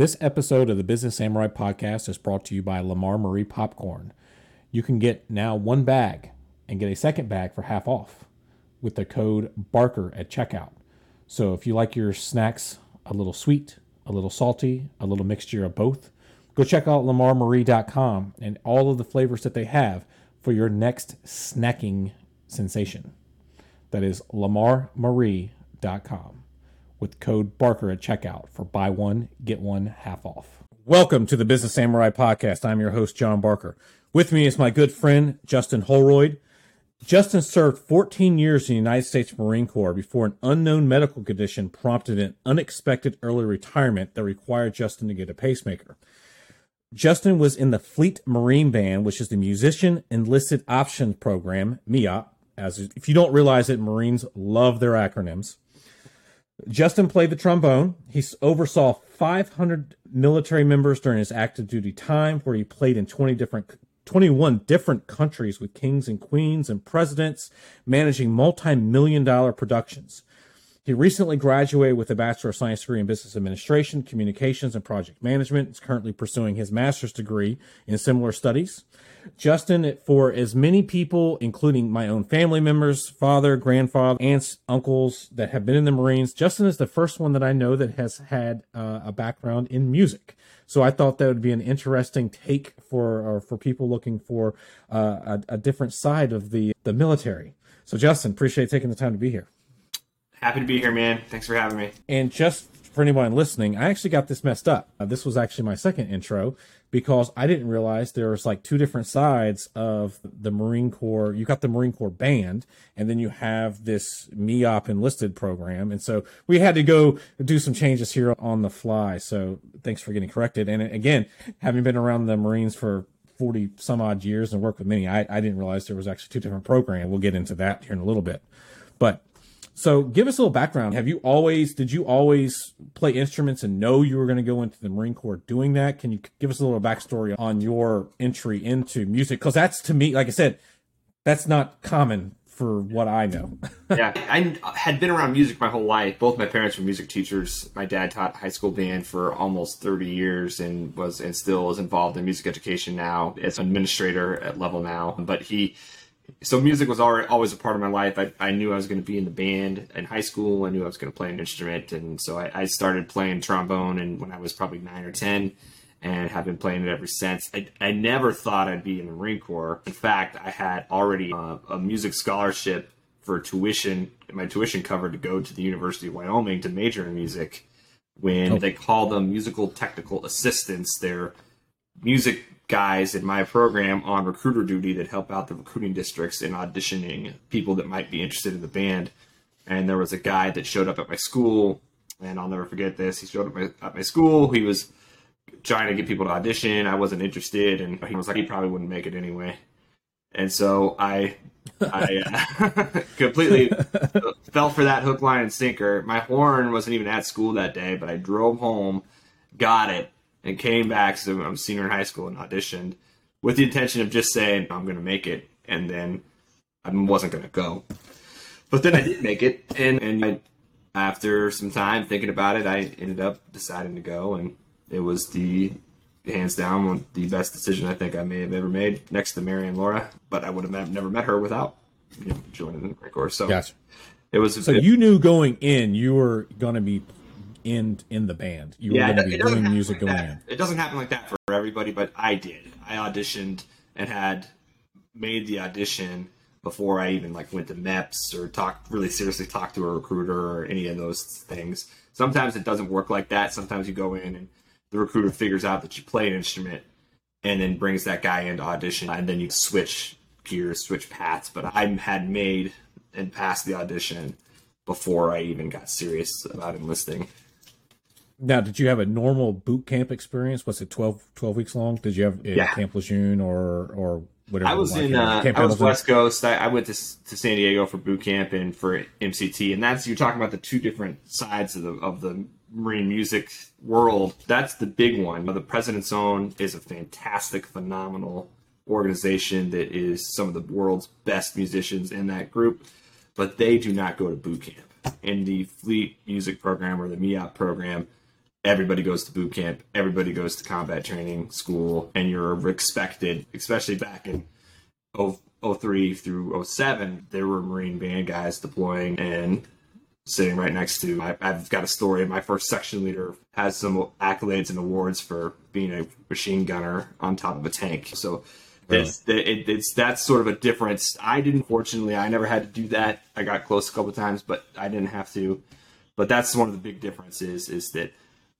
This episode of the Business Samurai podcast is brought to you by Lammar Marie Popcorn. You can get now one bag and get a second bag for half off with the code Barker at checkout. So if you like your snacks a little sweet, a little salty, a little mixture of both, go check out lammarmarie.com and all of the flavors that they have for your next snacking sensation. That is lammarmarie.com with code Barker at checkout for buy one, get one half off. Welcome to the Business Samurai Podcast. I'm your host, John Barker. With me is my good friend, Justin Holroyd. Justin served 14 years in the United States Marine Corps before an unknown medical condition prompted an unexpected early retirement that required Justin to get a pacemaker. Justin was in the Fleet Marine Band, which is the Musician Enlisted Options Program, MEOP. As if you don't realize it, Marines love their acronyms. Justin played the trombone. He oversaw 500 military members during his active duty time, where he played in 20 different 21 different countries with kings and queens and presidents, managing multi million dollar productions. He recently graduated with a Bachelor of Science degree in Business Administration, Communications, and Project Management. He's currently pursuing his master's degree in similar studies. Justin, for as many people, including my own family members, father, grandfather, aunts, uncles that have been in the Marines, Justin is the first one that I know that has had uh, a background in music. So I thought that would be an interesting take for for people looking for uh, a, a different side of the the military. So Justin, appreciate taking the time to be here. Happy to be here, man. Thanks for having me. And just for anyone listening, I actually got this messed up. Uh, this was actually my second intro because I didn't realize there was like two different sides of the Marine Corps. You got the Marine Corps band, and then you have this MEOP enlisted program. And so we had to go do some changes here on the fly. So thanks for getting corrected. And again, having been around the Marines for 40 some odd years and worked with many, I, I didn't realize there was actually two different programs. We'll get into that here in a little bit. But so give us a little background. Have you always did you always play instruments and know you were going to go into the Marine Corps doing that? Can you give us a little backstory on your entry into music? Because that's to me, like I said, that's not common for what I know. yeah, I had been around music my whole life. Both my parents were music teachers. My dad taught high school band for almost 30 years and was and still is involved in music education now as an administrator at level now. But he so music was already, always a part of my life. I, I knew I was going to be in the band in high school. I knew I was going to play an instrument, and so I, I, started playing trombone. And when I was probably nine or ten, and have been playing it ever since. I, I never thought I'd be in the Marine Corps. In fact, I had already uh, a music scholarship for tuition, my tuition covered to go to the University of Wyoming to major in music. When oh. they call them musical technical assistants, they're music guys in my program on recruiter duty that help out the recruiting districts in auditioning people that might be interested in the band. And there was a guy that showed up at my school, and I'll never forget this. He showed up at my, at my school. He was trying to get people to audition. I wasn't interested, and he was like, he probably wouldn't make it anyway. And so I, I uh, completely fell for that hook, line, and sinker. My horn wasn't even at school that day, but I drove home, got it, and came back. So I'm a senior in high school and auditioned with the intention of just saying I'm going to make it, and then I wasn't going to go. But then I did make it, and and I, after some time thinking about it, I ended up deciding to go, and it was the hands down the best decision I think I may have ever made, next to Mary and Laura. But I would have never met her without you know, joining the Marine Corps. So gotcha. it was. So you knew going in you were going to be in in the band. You yeah, were going to be doing music like going in. It doesn't happen like that for everybody, but I did. I auditioned and had made the audition before I even like went to MEPS or talked really seriously talked to a recruiter or any of those things. Sometimes it doesn't work like that. Sometimes you go in and the recruiter figures out that you play an instrument and then brings that guy into audition and then you switch gears, switch paths. But I had made and passed the audition before I even got serious about enlisting. Now, did you have a normal boot camp experience? Was it 12, 12 weeks long? Did you have yeah. Camp Lejeune or or whatever? I was in uh, I was West Coast. I, I went to, to San Diego for boot camp and for MCT, and that's you're talking about the two different sides of the of the marine music world. That's the big one. The President's Own is a fantastic, phenomenal organization that is some of the world's best musicians in that group, but they do not go to boot camp. In the Fleet Music program or the MEOP program, everybody goes to boot camp, everybody goes to combat training school, and you're expected, especially back in 03 through 07, there were Marine band guys deploying and sitting right next to. I, have got a story. My first section leader has some accolades and awards for being a machine gunner on top of a tank. So really? it's it, it's that's sort of a difference. I didn't. Fortunately, I never had to do that. I got close a couple times, but I didn't have to. But that's one of the big differences is that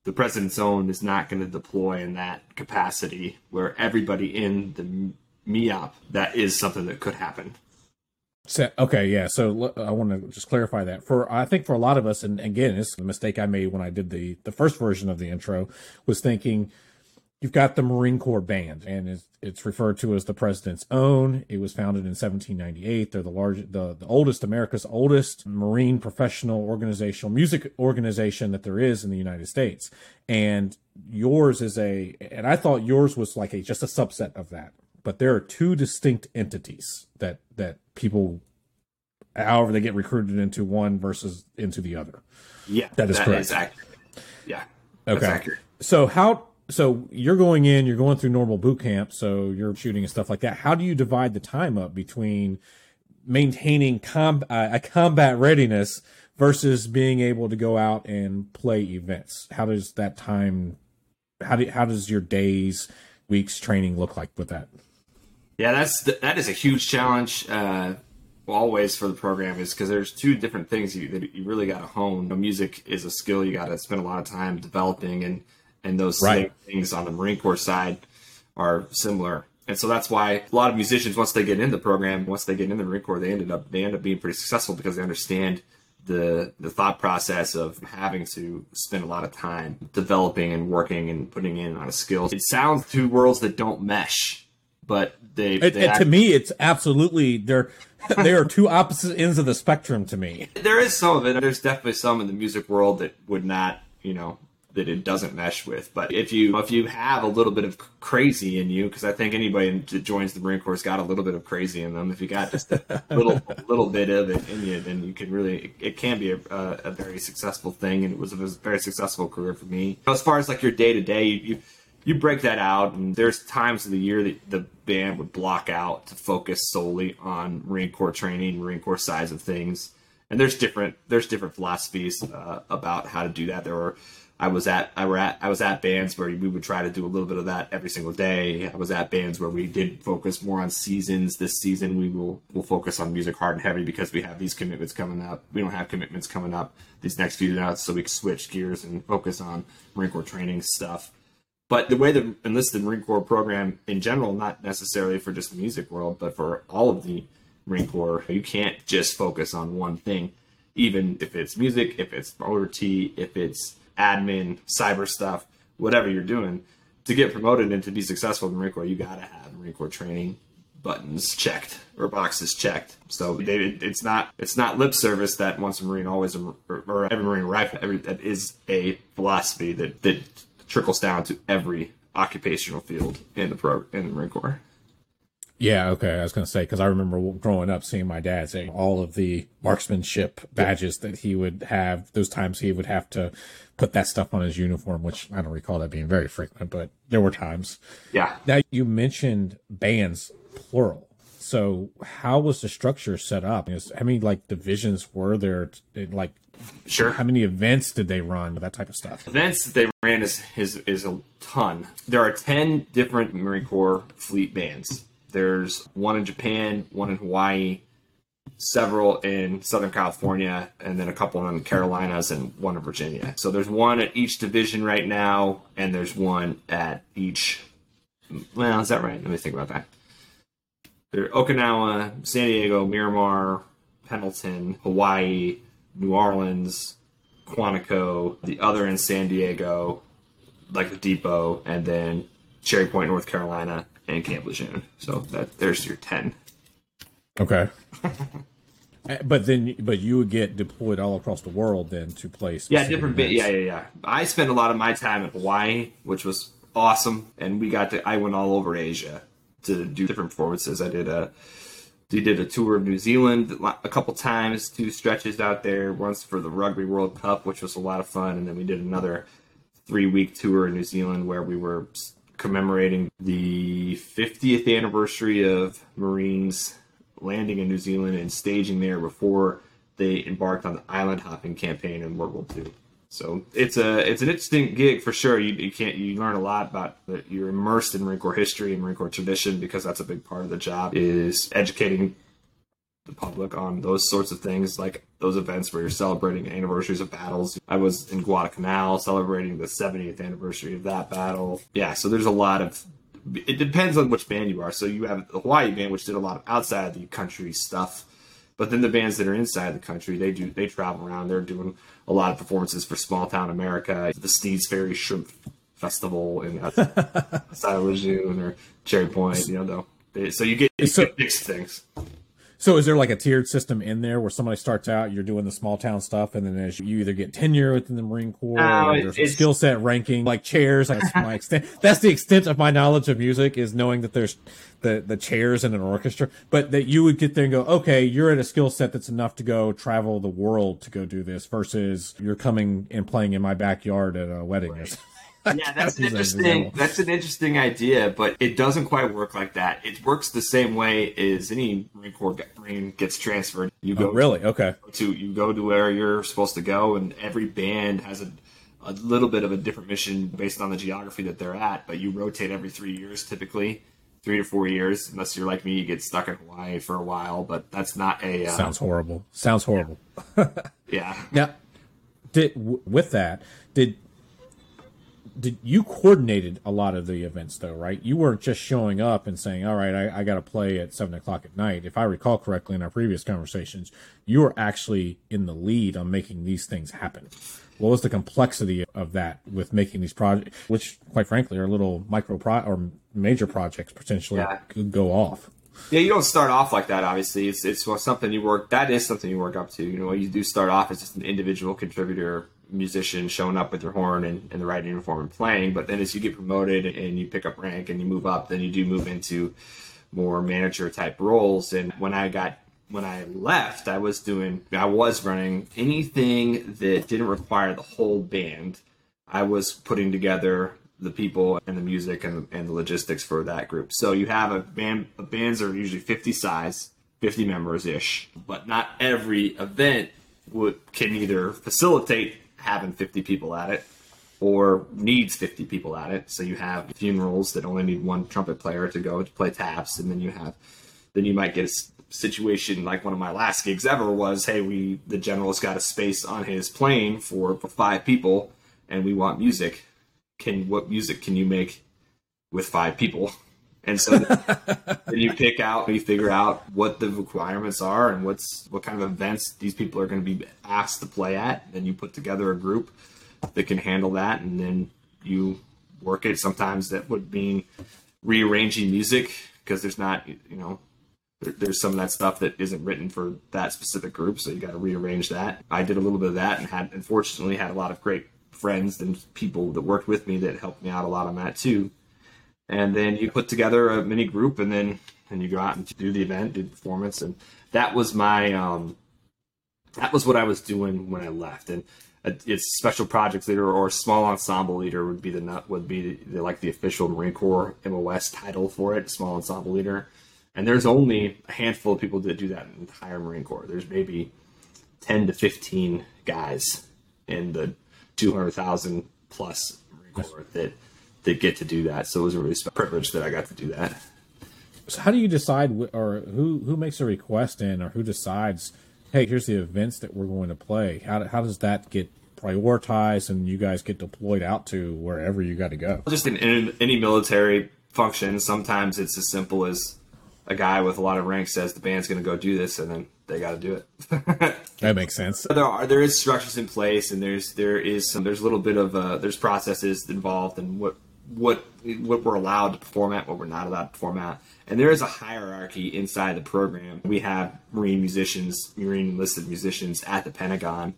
the president's own is not going to deploy in that capacity where everybody in the MEOP that is something that could happen. So, okay, yeah. So I want to just clarify that for I think for a lot of us, and again, it's a mistake I made when I did the the first version of the intro was thinking you've got the Marine Corps band, and it's, it's referred to as the President's Own. It was founded in 1798. They're the largest, the, the oldest, America's oldest Marine professional organizational music organization that there is in the United States. And yours is a, and I thought yours was like a just a subset of that but there are two distinct entities that that people however they get recruited into one versus into the other yeah that is that correct is accurate. yeah okay so how so you're going in you're going through normal boot camp so you're shooting and stuff like that how do you divide the time up between maintaining com- uh, a combat readiness versus being able to go out and play events how does that time how do how does your days weeks training look like with that yeah, that's that is a huge challenge. Uh, always for the program is because there's two different things you that you really got to hone. You know, music is a skill you got to spend a lot of time developing, and and those right. things on the Marine Corps side are similar. And so that's why a lot of musicians, once they get in the program, once they get in the Marine Corps, they ended up they end up being pretty successful because they understand the the thought process of having to spend a lot of time developing and working and putting in on a skill. It sounds two worlds that don't mesh but they, it, they act- to me it's absolutely they're they are two opposite ends of the spectrum to me. There is some of it. There's definitely some in the music world that would not, you know, that it doesn't mesh with. But if you if you have a little bit of crazy in you, because I think anybody that joins the Marine Corps has got a little bit of crazy in them. If you got just a little little bit of it in you, then you can really it, it can be a, a, a, very successful thing, and it was a very successful career for me. As far as like your day to day, you you break that out, and there's times of the year that the band would block out to focus solely on Marine Corps training, Marine Corps size of things. And there's different there's different philosophies uh, about how to do that. There were I was at I were at I was at bands where we would try to do a little bit of that every single day. I was at bands where we did focus more on seasons. This season we will will focus on music hard and heavy because we have these commitments coming up. We don't have commitments coming up these next few months, so we can switch gears and focus on Marine Corps training stuff. But the way the enlisted Marine Corps program in general, not necessarily for just the music world, but for all of the Marine Corps, you can't just focus on one thing. Even if it's music, if it's OT, if it's admin, cyber stuff, whatever you're doing, to get promoted and to be successful in the Marine Corps, you gotta have Marine Corps training buttons checked or boxes checked. So they, it's not it's not lip service that once a Marine always a, or, or every Marine rifle. Every, that is a philosophy that that trickles down to every occupational field in the pro in the Marine Corps. Yeah, okay. I was going to say because I remember growing up seeing my dad say all of the marksmanship badges that he would have. Those times he would have to put that stuff on his uniform, which I don't recall that being very frequent, but there were times. Yeah. Now you mentioned bands plural. So how was the structure set up? How many like divisions were there? Like Sure. How many events did they run? That type of stuff. Events that they ran is is, is a ton. There are ten different Marine Corps fleet bands. There's one in Japan, one in Hawaii, several in Southern California, and then a couple in the Carolinas and one in Virginia. So there's one at each division right now, and there's one at each. Well, is that right? Let me think about that. There, Okinawa, San Diego, Miramar, Pendleton, Hawaii, New Orleans, Quantico, the other in San Diego, like the depot, and then Cherry Point, North Carolina, and Camp Lejeune. So that there's your ten. Okay. Eh, but then, but you would get deployed all across the world then to place. Yeah, different bit. Yeah, yeah, yeah. I spent a lot of my time in Hawaii, which was awesome, and we got to. I went all over Asia to do different performances. I did a we did a tour of New Zealand a couple times, two stretches out there. Once for the Rugby World Cup, which was a lot of fun, and then we did another three week tour in New Zealand where we were commemorating the 50th anniversary of Marines landing in New Zealand and staging there before they embarked on the island hopping campaign in World War II. So it's a it's an interesting gig for sure. You, you can't you learn a lot about you're immersed in Marine Corps history and Marine Corps tradition because that's a big part of the job is educating the public on those sorts of things like those events where you're celebrating anniversaries of battles. I was in Guadalcanal celebrating the 70th anniversary of that battle. Yeah, so there's a lot of it depends on which band you are. So you have the Hawaii band, which did a lot of outside of the country stuff, but then the bands that are inside the country, they do they travel around. They're doing a lot of performances for Small Town America, the Sneads Ferry Shrimp Festival in outside of Lejeune or Cherry Point. You know, though. They, so you get, you so, get mixed things. So is there like a tiered system in there where somebody starts out, you're doing the small town stuff, and then as you either get tenure within the Marine Corps, no, or there's a skill set ranking, like chairs. That's my extent. That's the extent of my knowledge of music is knowing that there's the the chairs in an orchestra. But that you would get there and go, okay, you're at a skill set that's enough to go travel the world to go do this, versus you're coming and playing in my backyard at a wedding right. or something yeah, that's an interesting. That's an interesting idea, but it doesn't quite work like that. It works the same way as any Marine Corps Marine gets transferred. You go oh, really okay to you go to where you're supposed to go, and every band has a a little bit of a different mission based on the geography that they're at. But you rotate every three years, typically three to four years, unless you're like me, you get stuck in Hawaii for a while. But that's not a uh, sounds horrible. Sounds horrible. Yeah. yeah. Now, did with that did did you coordinated a lot of the events though, right? You weren't just showing up and saying, "All right, I, I got to play at seven o'clock at night." If I recall correctly in our previous conversations, you were actually in the lead on making these things happen. What was the complexity of that with making these projects, which, quite frankly, are little micro pro or major projects potentially yeah. could go off? Yeah, you don't start off like that. Obviously, it's it's something you work. That is something you work up to. You know, you do start off as just an individual contributor musician showing up with your horn and, and the right uniform and playing. But then as you get promoted and you pick up rank and you move up, then you do move into more manager type roles. And when I got when I left, I was doing I was running anything that didn't require the whole band. I was putting together the people and the music and, and the logistics for that group. So you have a band bands are usually 50 size, 50 members ish, but not every event would can either facilitate having 50 people at it or needs 50 people at it. So you have funerals that only need one trumpet player to go to play taps, and then you have, then you might get a situation like one of my last gigs ever was, hey, we the general's got a space on his plane for, for five people, and we want music. Can what music can you make with five people? And so then you pick out, you figure out what the requirements are and what's what kind of events these people are going to be asked to play at. Then you put together a group that can handle that, and then you work it. Sometimes that would mean rearranging music because there's not, you know, there's some of that stuff that isn't written for that specific group, so you got to rearrange that. I did a little bit of that and had, unfortunately, had a lot of great friends and people that worked with me that helped me out a lot on that too and then you put together a mini group, and then and you go out and do the event, do the performance, and that was my um, that was what I was doing when I left, and it's special projects leader or small ensemble leader would be the nut would be the, like the official Marine Corps MOS title for it, small ensemble leader. And there's only a handful of people that do that in the entire Marine Corps. There's maybe 10 to 15 guys in the 200,000 plus Marine Corps that that get to do that. So it was a really privilege that I got to do that. So how do you decide, or who who makes a request in, or who decides? Hey, here's the events that we're going to play. How how does that get prioritized, and you guys get deployed out to wherever you got to go? Just in, in any military function, sometimes it's as simple as a guy with a lot of rank says the band's going to go do this, and then they got to do it. that makes sense. There are there is structures in place, and there's there is some there's a little bit of uh, there's processes involved, and what what what we're allowed to perform at, what we're not allowed to perform at. And there is a hierarchy inside the program. We have Marine musicians, Marine enlisted musicians at the Pentagon,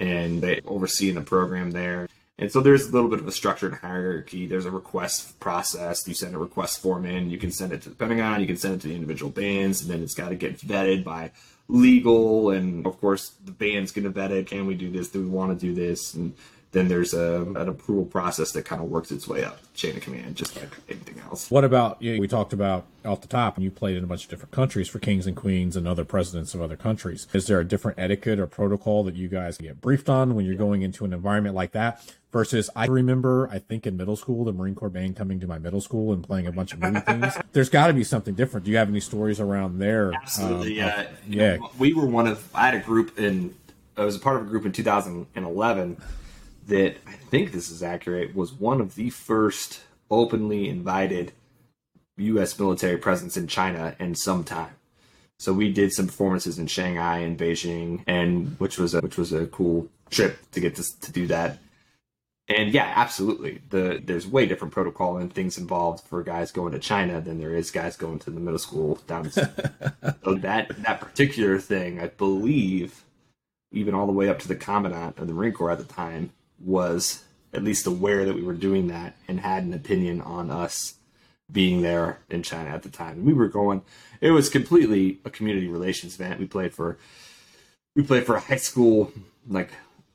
and they oversee the program there. And so there's a little bit of a structured hierarchy. There's a request process. You send a request form in, you can send it to the Pentagon, you can send it to the individual bands, and then it's got to get vetted by legal. And of course, the band's going to vet it. Can we do this? Do we want to do this? And then there's a, an approval process that kind of works its way up chain of command, just like anything else. What about you? we talked about off the top, and you played in a bunch of different countries for kings and queens and other presidents of other countries. Is there a different etiquette or protocol that you guys get briefed on when you're going into an environment like that? Versus, I remember, I think in middle school, the Marine Corps band coming to my middle school and playing a bunch of movie things. There's got to be something different. Do you have any stories around there? Absolutely, um, yeah. yeah. we were one of. I had a group in. I was a part of a group in 2011 that I think this is accurate was one of the first openly invited U.S. military presence in China in some time. So we did some performances in Shanghai and Beijing, and which was a, which was a cool trip to get to, to do that. And yeah, absolutely. The there's way different protocol and things involved for guys going to China than there is guys going to the middle school down. so that that particular thing, I believe, even all the way up to the commandant of the Marine Corps at the time, was at least aware that we were doing that and had an opinion on us being there in China at the time. we were going. It was completely a community relations event. We played for we played for a high school like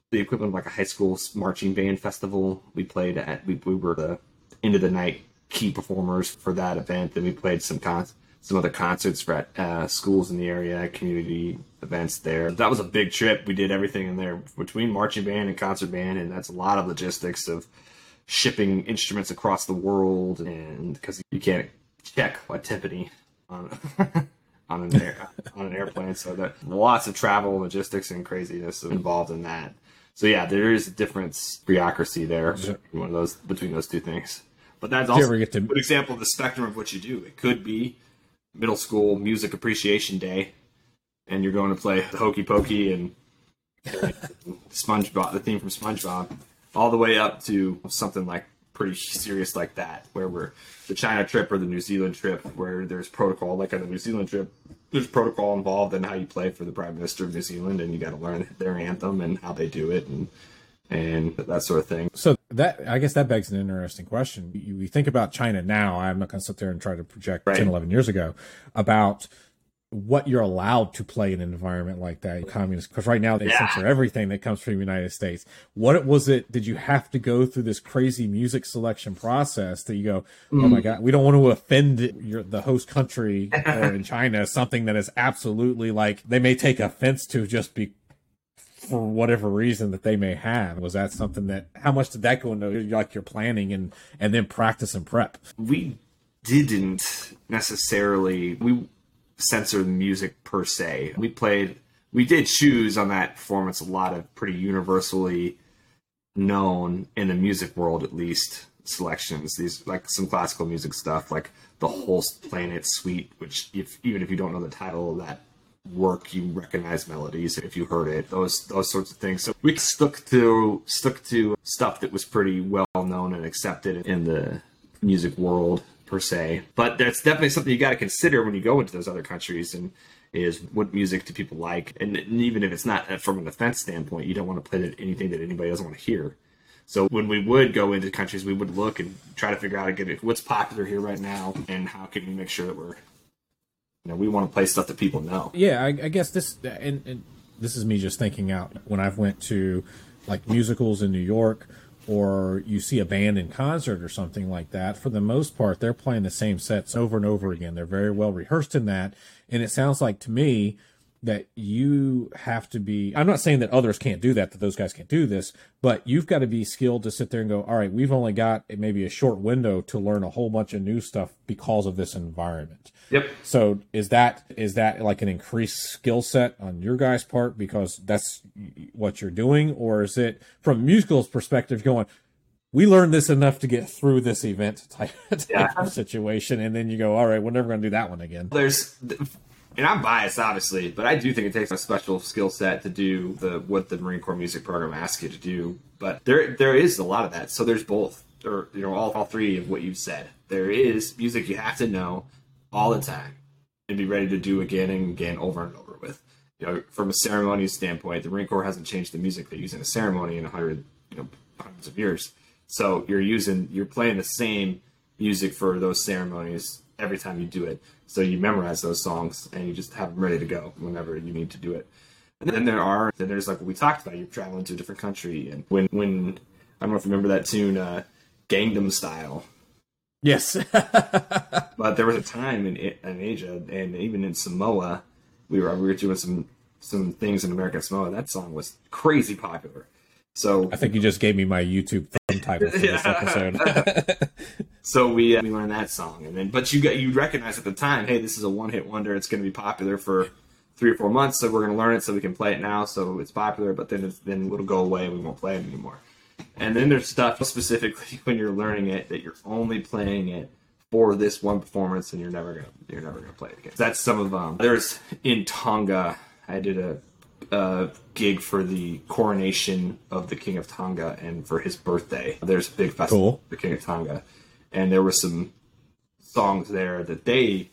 the equivalent of like a high school marching band festival. We played at we, we were the end of the night key performers for that event. Then we played some cons some other concerts for at uh, schools in the area, community events there. That was a big trip. We did everything in there between marching band and concert band, and that's a lot of logistics of shipping instruments across the world, and because you can't check a timpani on on an air, on an airplane, so that lots of travel, logistics, and craziness involved in that. So yeah, there is a difference bureaucracy there. One of those between those two things. But that's also a good example of the spectrum of what you do. It could be middle school music appreciation day, and you're going to play the Hokey Pokey and SpongeBob, the theme from SpongeBob, all the way up to something like pretty serious like that, where we're the China trip or the New Zealand trip, where there's protocol. Like on the New Zealand trip, there's protocol involved in how you play for the Prime Minister of New Zealand, and you got to learn their anthem and how they do it, and and that sort of thing. So that I guess that begs an interesting question. You, you think about China now. I'm not going to sit there and try to project right. 10, 11 years ago about what you're allowed to play in an environment like that communist because right now they yeah. censor everything that comes from the united states what was it did you have to go through this crazy music selection process that you go mm. oh my god we don't want to offend your, the host country or in china something that is absolutely like they may take offense to just be for whatever reason that they may have. Was that something that how much did that go into like your planning and and then practice and prep? We didn't necessarily we censor the music per se. We played we did choose on that performance a lot of pretty universally known in the music world at least selections. These like some classical music stuff like the whole planet suite, which if even if you don't know the title of that work you recognize melodies if you heard it those those sorts of things. So we stuck to stuck to stuff that was pretty well known and accepted in the music world per se. But that's definitely something you got to consider when you go into those other countries and is what music do people like? And, even if it's not uh, from an offense standpoint you don't want to play anything that anybody doesn't want to hear. So when we would go into countries, we would look and try to figure out again what's popular here right now, and how can we make sure that we're you know, we want to play stuff that people know. Yeah, I, I guess this and, and this is me just thinking out when I've went to like musicals in New York or you see a band in concert or something like that, for the most part, they're playing the same sets over and over again. They're very well rehearsed in that. And it sounds like to me that you have to be i'm not saying that others can't do that that those guys can't do this but you've got to be skilled to sit there and go all right we've only got maybe a short window to learn a whole bunch of new stuff because of this environment. Yep. So is that is that like an increased skill set on your guys part because that's what you're doing? Or is it from musicals perspective going we learned this enough to get through this event type, type yeah. of situation and then you go all right we're never going to do that one again. There's and I'm biased, obviously, but I do think it takes a special skill set to do the what the Marine Corps music program asks you to do. But there there is a lot of that. So there's both, or you know, all, all three of what you've said. There is music you have to know all the time and be ready to do again and again, over and over with. You know, from a ceremony standpoint, the Marine Corps hasn't changed the music they use in a ceremony in a hundred, you know, hundreds of years. So you're using, you're playing the same music for those ceremonies every time you do it. So you memorize those songs and you just have them ready to go whenever you need to do it. And then there are then there's like what we talked about. You're traveling to a different country, and when when I don't know if you remember that tune, uh, Gangnam Style. Yes. but there was a time in in Asia and even in Samoa, we were we were doing some some things in American Samoa. That song was crazy popular. So I think you just gave me my YouTube thumb title for this episode. so we uh, we learned that song, and then but you got you recognize at the time, hey, this is a one hit wonder. It's going to be popular for three or four months, so we're going to learn it so we can play it now. So it's popular, but then it's, then it'll go away. and We won't play it anymore. And then there's stuff specifically when you're learning it that you're only playing it for this one performance, and you're never gonna you're never gonna play it again. That's some of um. There's in Tonga. I did a uh, gig for the coronation of the King of Tonga and for his birthday. There's a big festival, cool. the King of Tonga, and there were some songs there that they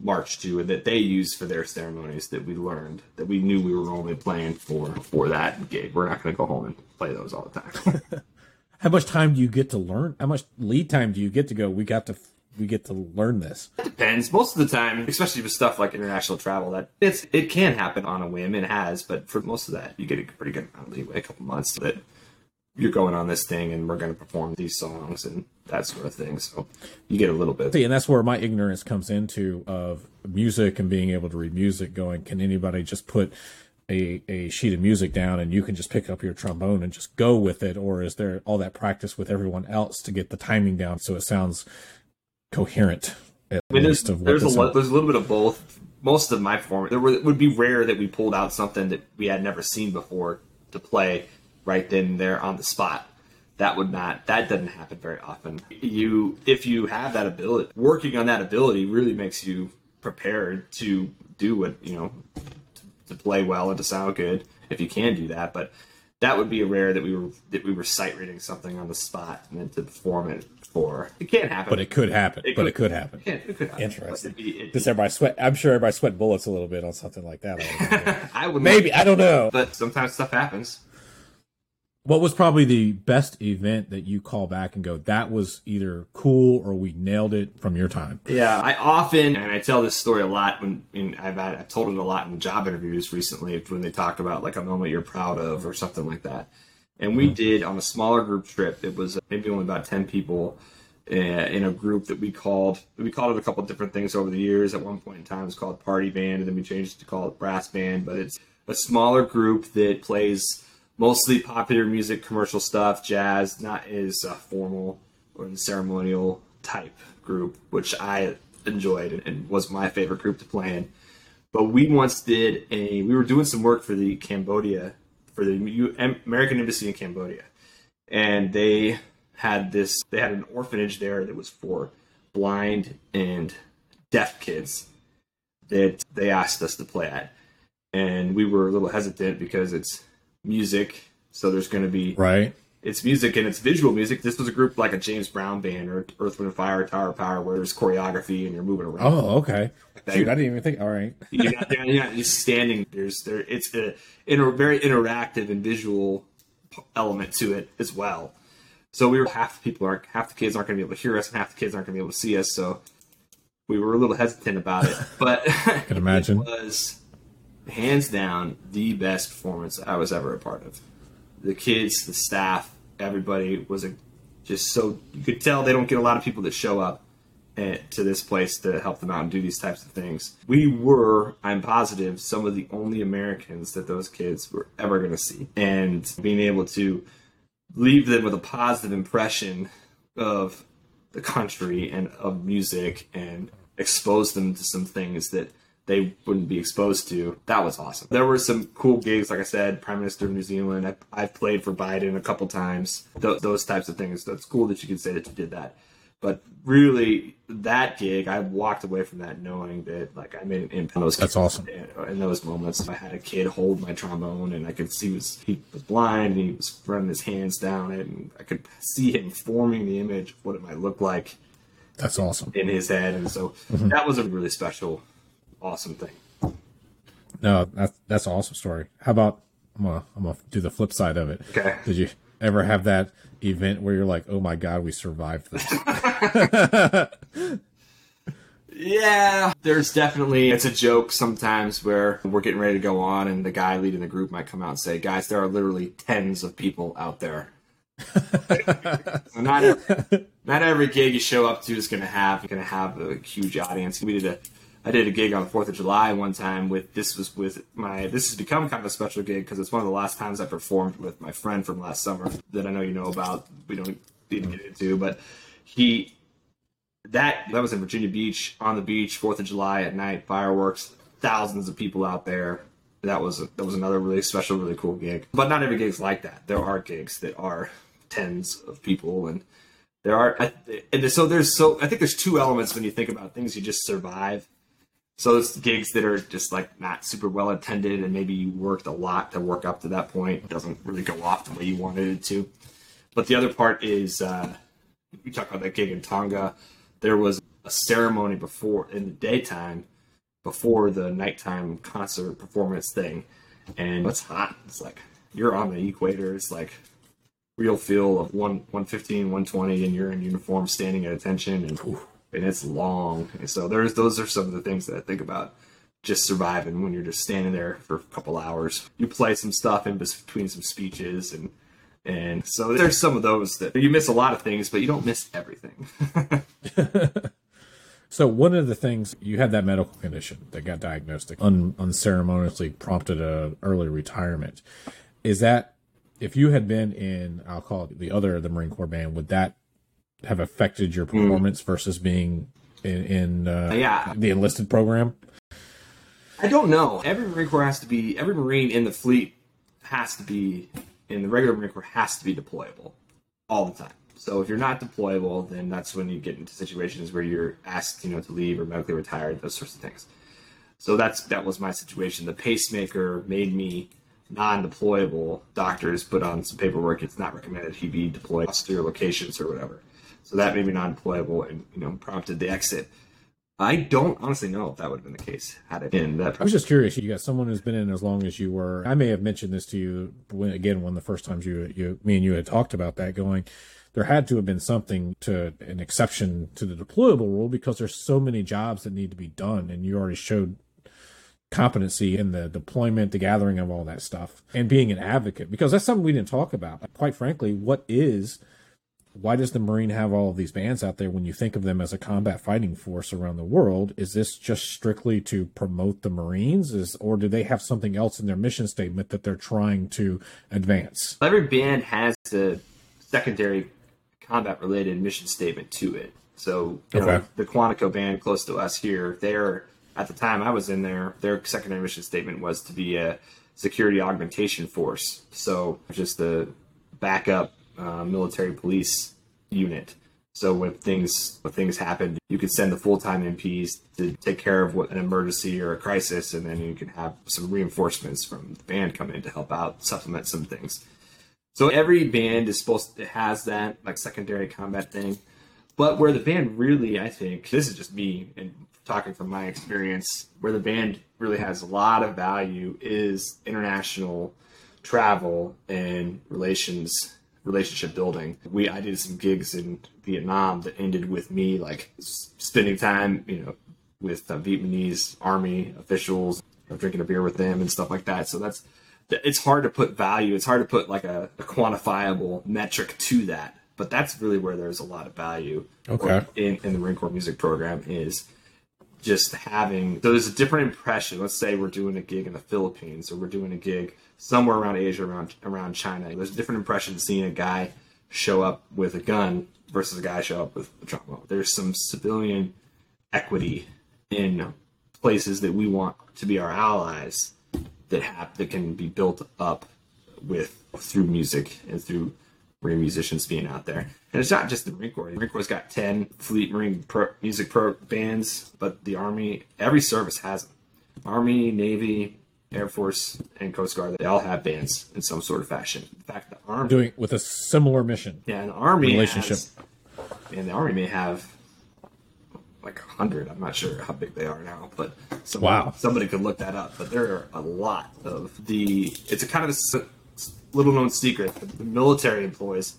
marched to and that they used for their ceremonies that we learned that we knew we were only playing for for that gig. We're not going to go home and play those all the time. How much time do you get to learn? How much lead time do you get to go? We got to we get to learn this? It depends. Most of the time, especially with stuff like international travel, that it's it can happen on a whim. It has, but for most of that, you get a pretty good amount of leeway, a couple months that you're going on this thing and we're going to perform these songs and that sort of thing. So you get a little bit. See, and that's where my ignorance comes into of music and being able to read music. Going, can anybody just put a, a sheet of music down and you can just pick up your trombone and just go with it, or is there all that practice with everyone else to get the timing down so it sounds coherent. I mean, there's, there's a there's a little bit of both. Most of my form, there were, it would be rare that we pulled out something that we had never seen before to play right then and there on the spot. That would not that doesn't happen very often. You if you have that ability, working on that ability really makes you prepared to do what you know to play well and to sound good if you can do that. But that would be a rare that we were that we were sight reading something on the spot and then to perform it for. It can't happen, but it could happen. It but could, it could happen. It, it could happen. Interesting. It, Does everybody sweat? I'm sure everybody sweat bullets a little bit on something like that. I would maybe I don't know, but sometimes stuff happens. What was probably the best event that you call back and go, that was either cool or we nailed it from your time? Yeah, I often, and I tell this story a lot when in, I've, I've told it a lot in job interviews recently when they talk about like a moment you're proud of or something like that. And we mm-hmm. did on a smaller group trip, it was maybe only about 10 people uh, in a group that we called, we called it a couple different things over the years. At one point in time, it was called Party Band, and then we changed it to call it Brass Band, but it's a smaller group that plays mostly popular music, commercial stuff, jazz, not as uh, formal or ceremonial type group, which I enjoyed and was my favorite group to play in. But we once did a, we were doing some work for the Cambodia, for the American Embassy in Cambodia. And they had this, they had an orphanage there that was for blind and deaf kids that they asked us to play at. And we were a little hesitant because it's music. So there's going to be right. It's music and it's visual music. This was a group like a James Brown band or Earth, Wind, and Fire, Tower Power, where there's choreography and you're moving around. Oh, okay. Like Shoot, I didn't even think. All right, you're not, you're not just standing. There's there. It's a, in a very interactive and visual element to it as well. So we were half the people aren't half the kids aren't going to be able to hear us, and half the kids aren't going to be able to see us. So we were a little hesitant about it, but I can imagine it was hands down the best performance I was ever a part of. The kids, the staff, everybody was a, just so you could tell they don't get a lot of people that show up to this place to help them out and do these types of things. We were, I'm positive, some of the only Americans that those kids were ever going to see, and being able to leave them with a positive impression of the country and of music and expose them to some things that they wouldn't be exposed to. That was awesome. There were some cool gigs, like I said, Prime Minister of New Zealand. I, have played for Biden a couple times. Th- those types of things. That's cool that you can say that you did that. But really, that gig, I walked away from that knowing that like I made an impact. Those That's awesome. In those moments, I had a kid hold my trombone, and I could see he was he was blind, and he was running his hands down it, and I could see him forming the image of what it might look like. That's awesome in his head, and so mm-hmm. that was a really special awesome thing. No, that's that's an awesome story. How about I'm gonna I'm gonna do the flip side of it. Okay. Did you ever have that event where you're like, oh my god, we survived this? yeah, Yeah, there's definitely it's a joke sometimes where we're getting ready to go on, and the guy leading the group might come out and say, "Guys, there are literally tens of people out there." so not every, not every gig you show up to is going to have going to have a huge audience. We did a I did a gig on the Fourth of July one time with this was with my this has become kind of a special gig because it's one of the last times I performed with my friend from last summer that I know you know about. We don't to get into, but he that that was in Virginia Beach on the beach, Fourth of July at night, fireworks, thousands of people out there. That was that was another really special, really cool gig. But not every gig's like that. There are gigs that are tens of people, and there are and so there's so I think there's two elements when you think about things you just survive. So it's gigs that are just like not super well attended, and maybe you worked a lot to work up to that point. It doesn't really go off the way you wanted it to. But the other part is uh, we talked about that gig in Tonga there was a ceremony before in the daytime before the nighttime concert performance thing and it's hot it's like you're on the equator it's like real feel of 1 115 120 and you're in uniform standing at attention and and it's long and so there's those are some of the things that i think about just surviving when you're just standing there for a couple hours you play some stuff in between some speeches and and so there's some of those that you miss a lot of things, but you don't miss everything. so one of the things you had that medical condition that got diagnosed, un, unceremoniously prompted a early retirement. Is that if you had been in, I'll call it the other the Marine Corps band, would that have affected your hmm. performance mm. versus being in, in uh, yeah. the enlisted program? I don't know. Every Marine Corps has to be every Marine in the fleet has to be in the regular Marine Corps has to be deployable all the time. So if you're not deployable, then that's when you get into situations where you're asked, you know, to leave or medically retired, those sorts of things. So that's that was my situation. The pacemaker made me non-deployable. Doctors put on some paperwork. It's not recommended he be deployed to your locations or whatever. So that made me non-deployable and you know prompted the exit. I don't honestly know if that would have been the case had it been that. I was just curious. You got someone who's been in as long as you were. I may have mentioned this to you when, again, one of the first times you, you, me and you had talked about that. Going, there had to have been something to an exception to the deployable rule because there's so many jobs that need to be done, and you already showed competency in the deployment, the gathering of all that stuff, and being an advocate because that's something we didn't talk about. Quite frankly, what is why does the Marine have all of these bands out there when you think of them as a combat fighting force around the world? Is this just strictly to promote the Marines, is or do they have something else in their mission statement that they're trying to advance? Every band has a secondary combat related mission statement to it. So okay. know, the Quantico band close to us here, they're at the time I was in there, their secondary mission statement was to be a security augmentation force. So just the backup uh, military police unit. So when things when things happen, you could send the full time MPs to take care of what an emergency or a crisis, and then you can have some reinforcements from the band come in to help out, supplement some things. So every band is supposed to has that like secondary combat thing, but where the band really, I think, this is just me and talking from my experience, where the band really has a lot of value is international travel and relations relationship building. We I did some gigs in Vietnam that ended with me like spending time, you know, with uh, Vietnamese army officials, drinking a beer with them and stuff like that. So that's it's hard to put value. It's hard to put like a, a quantifiable metric to that. But that's really where there's a lot of value. Okay. In, in the Marine Corps music program is just having so there's a different impression. Let's say we're doing a gig in the Philippines or we're doing a gig somewhere around Asia, around around China. There's a different impression seeing a guy show up with a gun versus a guy show up with a trombone. There's some civilian equity in places that we want to be our allies that have that can be built up with through music and through Marine musicians being out there. And it's not just the Marine Corps. The Marine Corps got 10 Fleet Marine pro, music pro bands, but the Army, every service has them. Army, Navy, Air Force, and Coast Guard, they all have bands in some sort of fashion. In fact, the Army. Doing with a similar mission. Yeah, an Army relationship. Has, and the Army may have like a hundred. I'm not sure how big they are now, but somebody, wow. somebody could look that up. But there are a lot of the. It's a kind of a little known secret. The military employs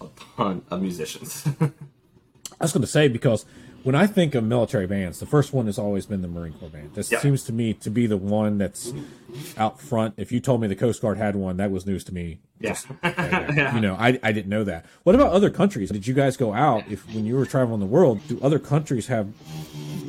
a ton of musicians. I was going to say because when I think of military bands, the first one has always been the Marine Corps band. This Yeah. seems to me to be the one that's out front. If you told me the Coast Guard had one, that was news to me. Yeah. You know, I, I didn't know that. What about other countries? Did you guys go out? If when you were traveling the world, do other countries have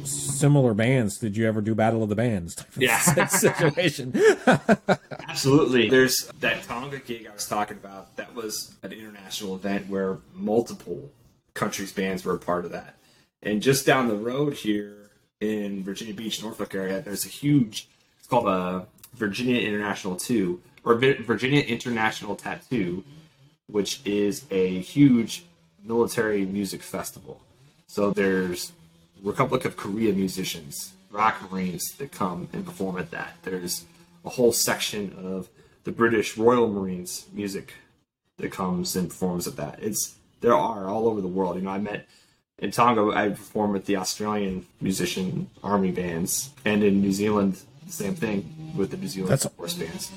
similar bands? Did you ever do Battle of the Bands? Yeah. situation. Absolutely. There's that Tonga gig I was talking about. That was an international event where multiple countries' bands were a part of that. And just down the road here in Virginia Beach, Norfolk area, there's a huge. It's called a Virginia International Two or Virginia International Tattoo, which is a huge military music festival. So there's Republic of Korea musicians, ROK marines that come and perform at that. There's a whole section of the British Royal Marines music that comes and performs at that. It's there are all over the world. You know, I met in Tonga. I performed with the Australian musician army bands, and in New Zealand, the same thing with the New Zealand That's- force bands.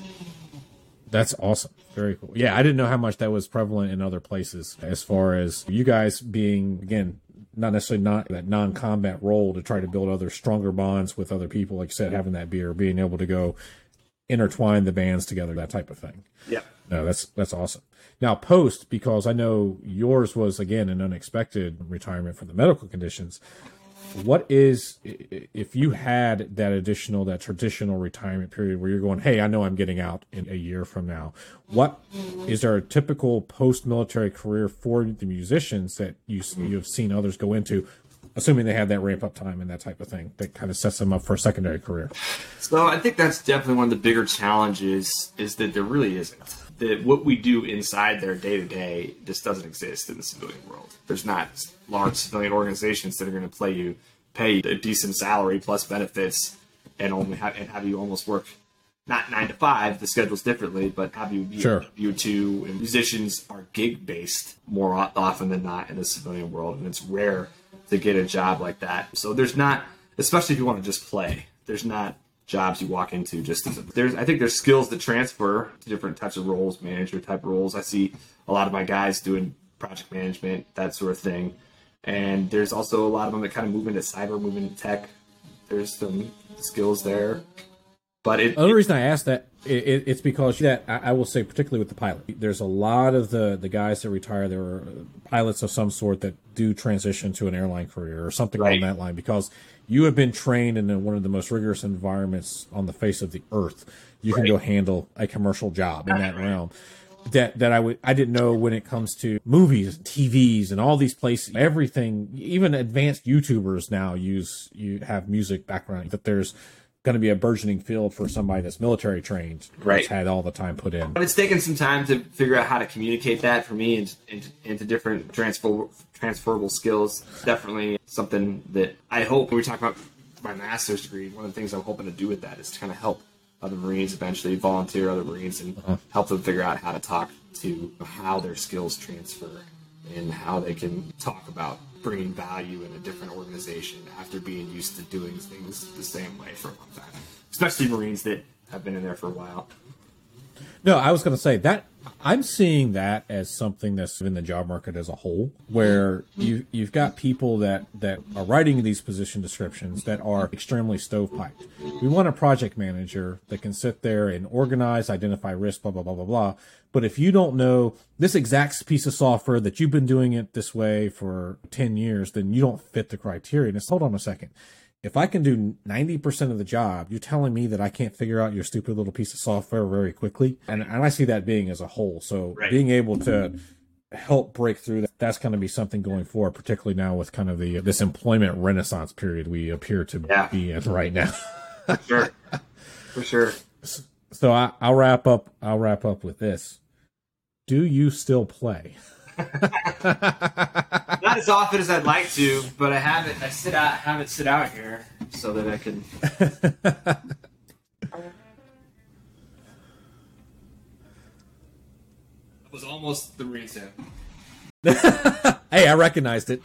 That's awesome. Very cool. Yeah, I didn't know how much that was prevalent in other places as far as you guys being again not necessarily not that non-combat role to try to build other stronger bonds with other people like you said having that beer being able to go intertwine the bands together that type of thing Yeah. no that's that's awesome now post because i know yours was again an unexpected retirement from the medical conditions what is if you had that additional that traditional retirement period where you're going hey i know i'm getting out in a year from now what is there a typical post-military career for the musicians that you you've seen others go into assuming they have that ramp up time and that type of thing that kind of sets them up for a secondary career So I think that's definitely one of the bigger challenges is that there really isn't. That what we do inside their day to day just doesn't exist in the civilian world. There's not large civilian organizations that are going to play you, pay you a decent salary plus benefits, and only have and have you almost work not nine to five. The schedule's differently, but have you Sure. you two and musicians are gig based more often than not in the civilian world, and it's rare to get a job like that. So there's not, especially if you want to just play. There's not jobs you walk into just as a, there's. I think there's skills that transfer to different types of roles, manager type roles. I see a lot of my guys doing project management, that sort of thing, and there's also a lot of them that kind of move into cyber, move into tech. There's some skills there, but it, The only reason I asked that it, it's because that I, I will say, particularly with the pilot, there's a lot of the the guys that retire. There are pilots of some sort that do transition to an airline career or something Right. along that line because you have been trained in one of the most rigorous environments on the face of the earth. You can go handle a commercial job in that realm. That that I would I didn't know when it comes to movies, TVs, and all these places. Everything, even advanced YouTubers now use you have music background. That there's going to be a burgeoning field for somebody that's military trained, Right. that's had all the time put in. But it's taken some time to figure out how to communicate that for me into, into, into different transfer, transferable skills. Definitely something that I hope when we talk about my master's degree, one of the things I'm hoping to do with that is to kind of help other Marines eventually volunteer other Marines and uh-huh. help them figure out how to talk to how their skills transfer and how they can talk about bringing value in a different organization after being used to doing things the same way for a long time, especially Marines that have been in there for a while. No, I was going to say that I'm seeing that as something that's in the job market as a whole, where mm-hmm. you you've got people that that are writing these position descriptions that are extremely stovepiped. We want a project manager that can sit there and organize, identify risk, blah blah blah blah blah. But if you don't know this exact piece of software that you've been doing it this way for ten years, then you don't fit the criteria. And it's hold on a second if I can do 90% of the job, you're telling me that I can't figure out your stupid little piece of software very quickly. And, and I see that being as a whole. So Right. being able to help break through that, that's going to be something going forward, particularly now with kind of the, this employment renaissance period we appear to Yeah. be in right now. For sure, for sure. So I, I'll wrap up. I'll wrap up with this. Do you still play? Not as often as I'd like to, but I have it. I sit out, have it sit out here so that I can. That was almost the reason. Hey, I recognized it.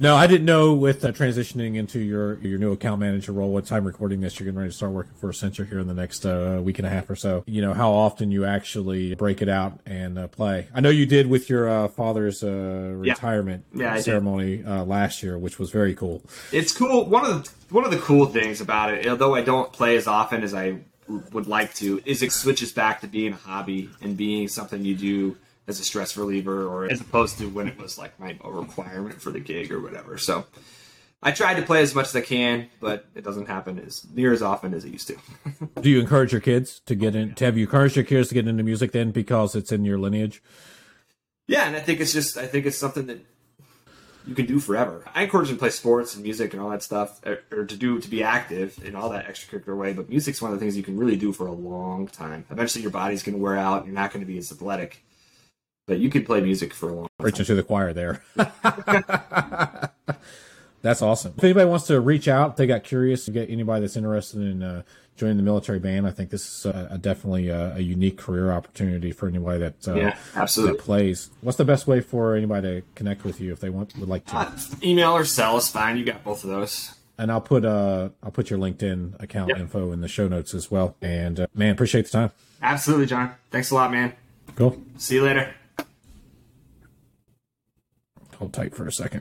No, I didn't know with uh, transitioning into your your new account manager role. What time recording this, you're getting ready to start working for Accenture here in the next uh, week and a half or so. You know how often you actually break it out and uh, play. I know you did with your uh, father's uh, retirement Yeah, I ceremony uh, last year, which was very cool. It's cool. One of the one of the cool things about it, although I don't play as often as I would like to, is it switches back to being a hobby and being something you do as a stress reliever, or as opposed to when it was like my requirement for the gig or whatever. So I tried to play as much as I can, but it doesn't happen as near as often as it used to. Do you encourage your kids to get in? To have you encouraged your kids to get into music then because it's in your lineage? yeah, and I think it's just I think it's something that you can do forever. I encourage them to play sports and music and all that stuff, or, or to do to be active in all that extracurricular way. But music's one of the things you can really do for a long time. Eventually, your body's going to wear out. You're not going to be as athletic, but you can play music for a long. Preaching to the choir there. that's awesome. If anybody wants to reach out, they got curious to get anybody that's interested in uh, joining the military band, I think this is a, a definitely a, a, unique career opportunity for anybody that uh, yeah, absolutely that plays. What's the best way for anybody to connect with you if they want would like to? Uh, email or cell is fine. You got both of those. And I'll put uh I'll put your LinkedIn account Yep. info in the show notes as well. And uh, man, appreciate the time. Absolutely, John. Thanks a lot, man. Cool. See you later. Hold tight for a second.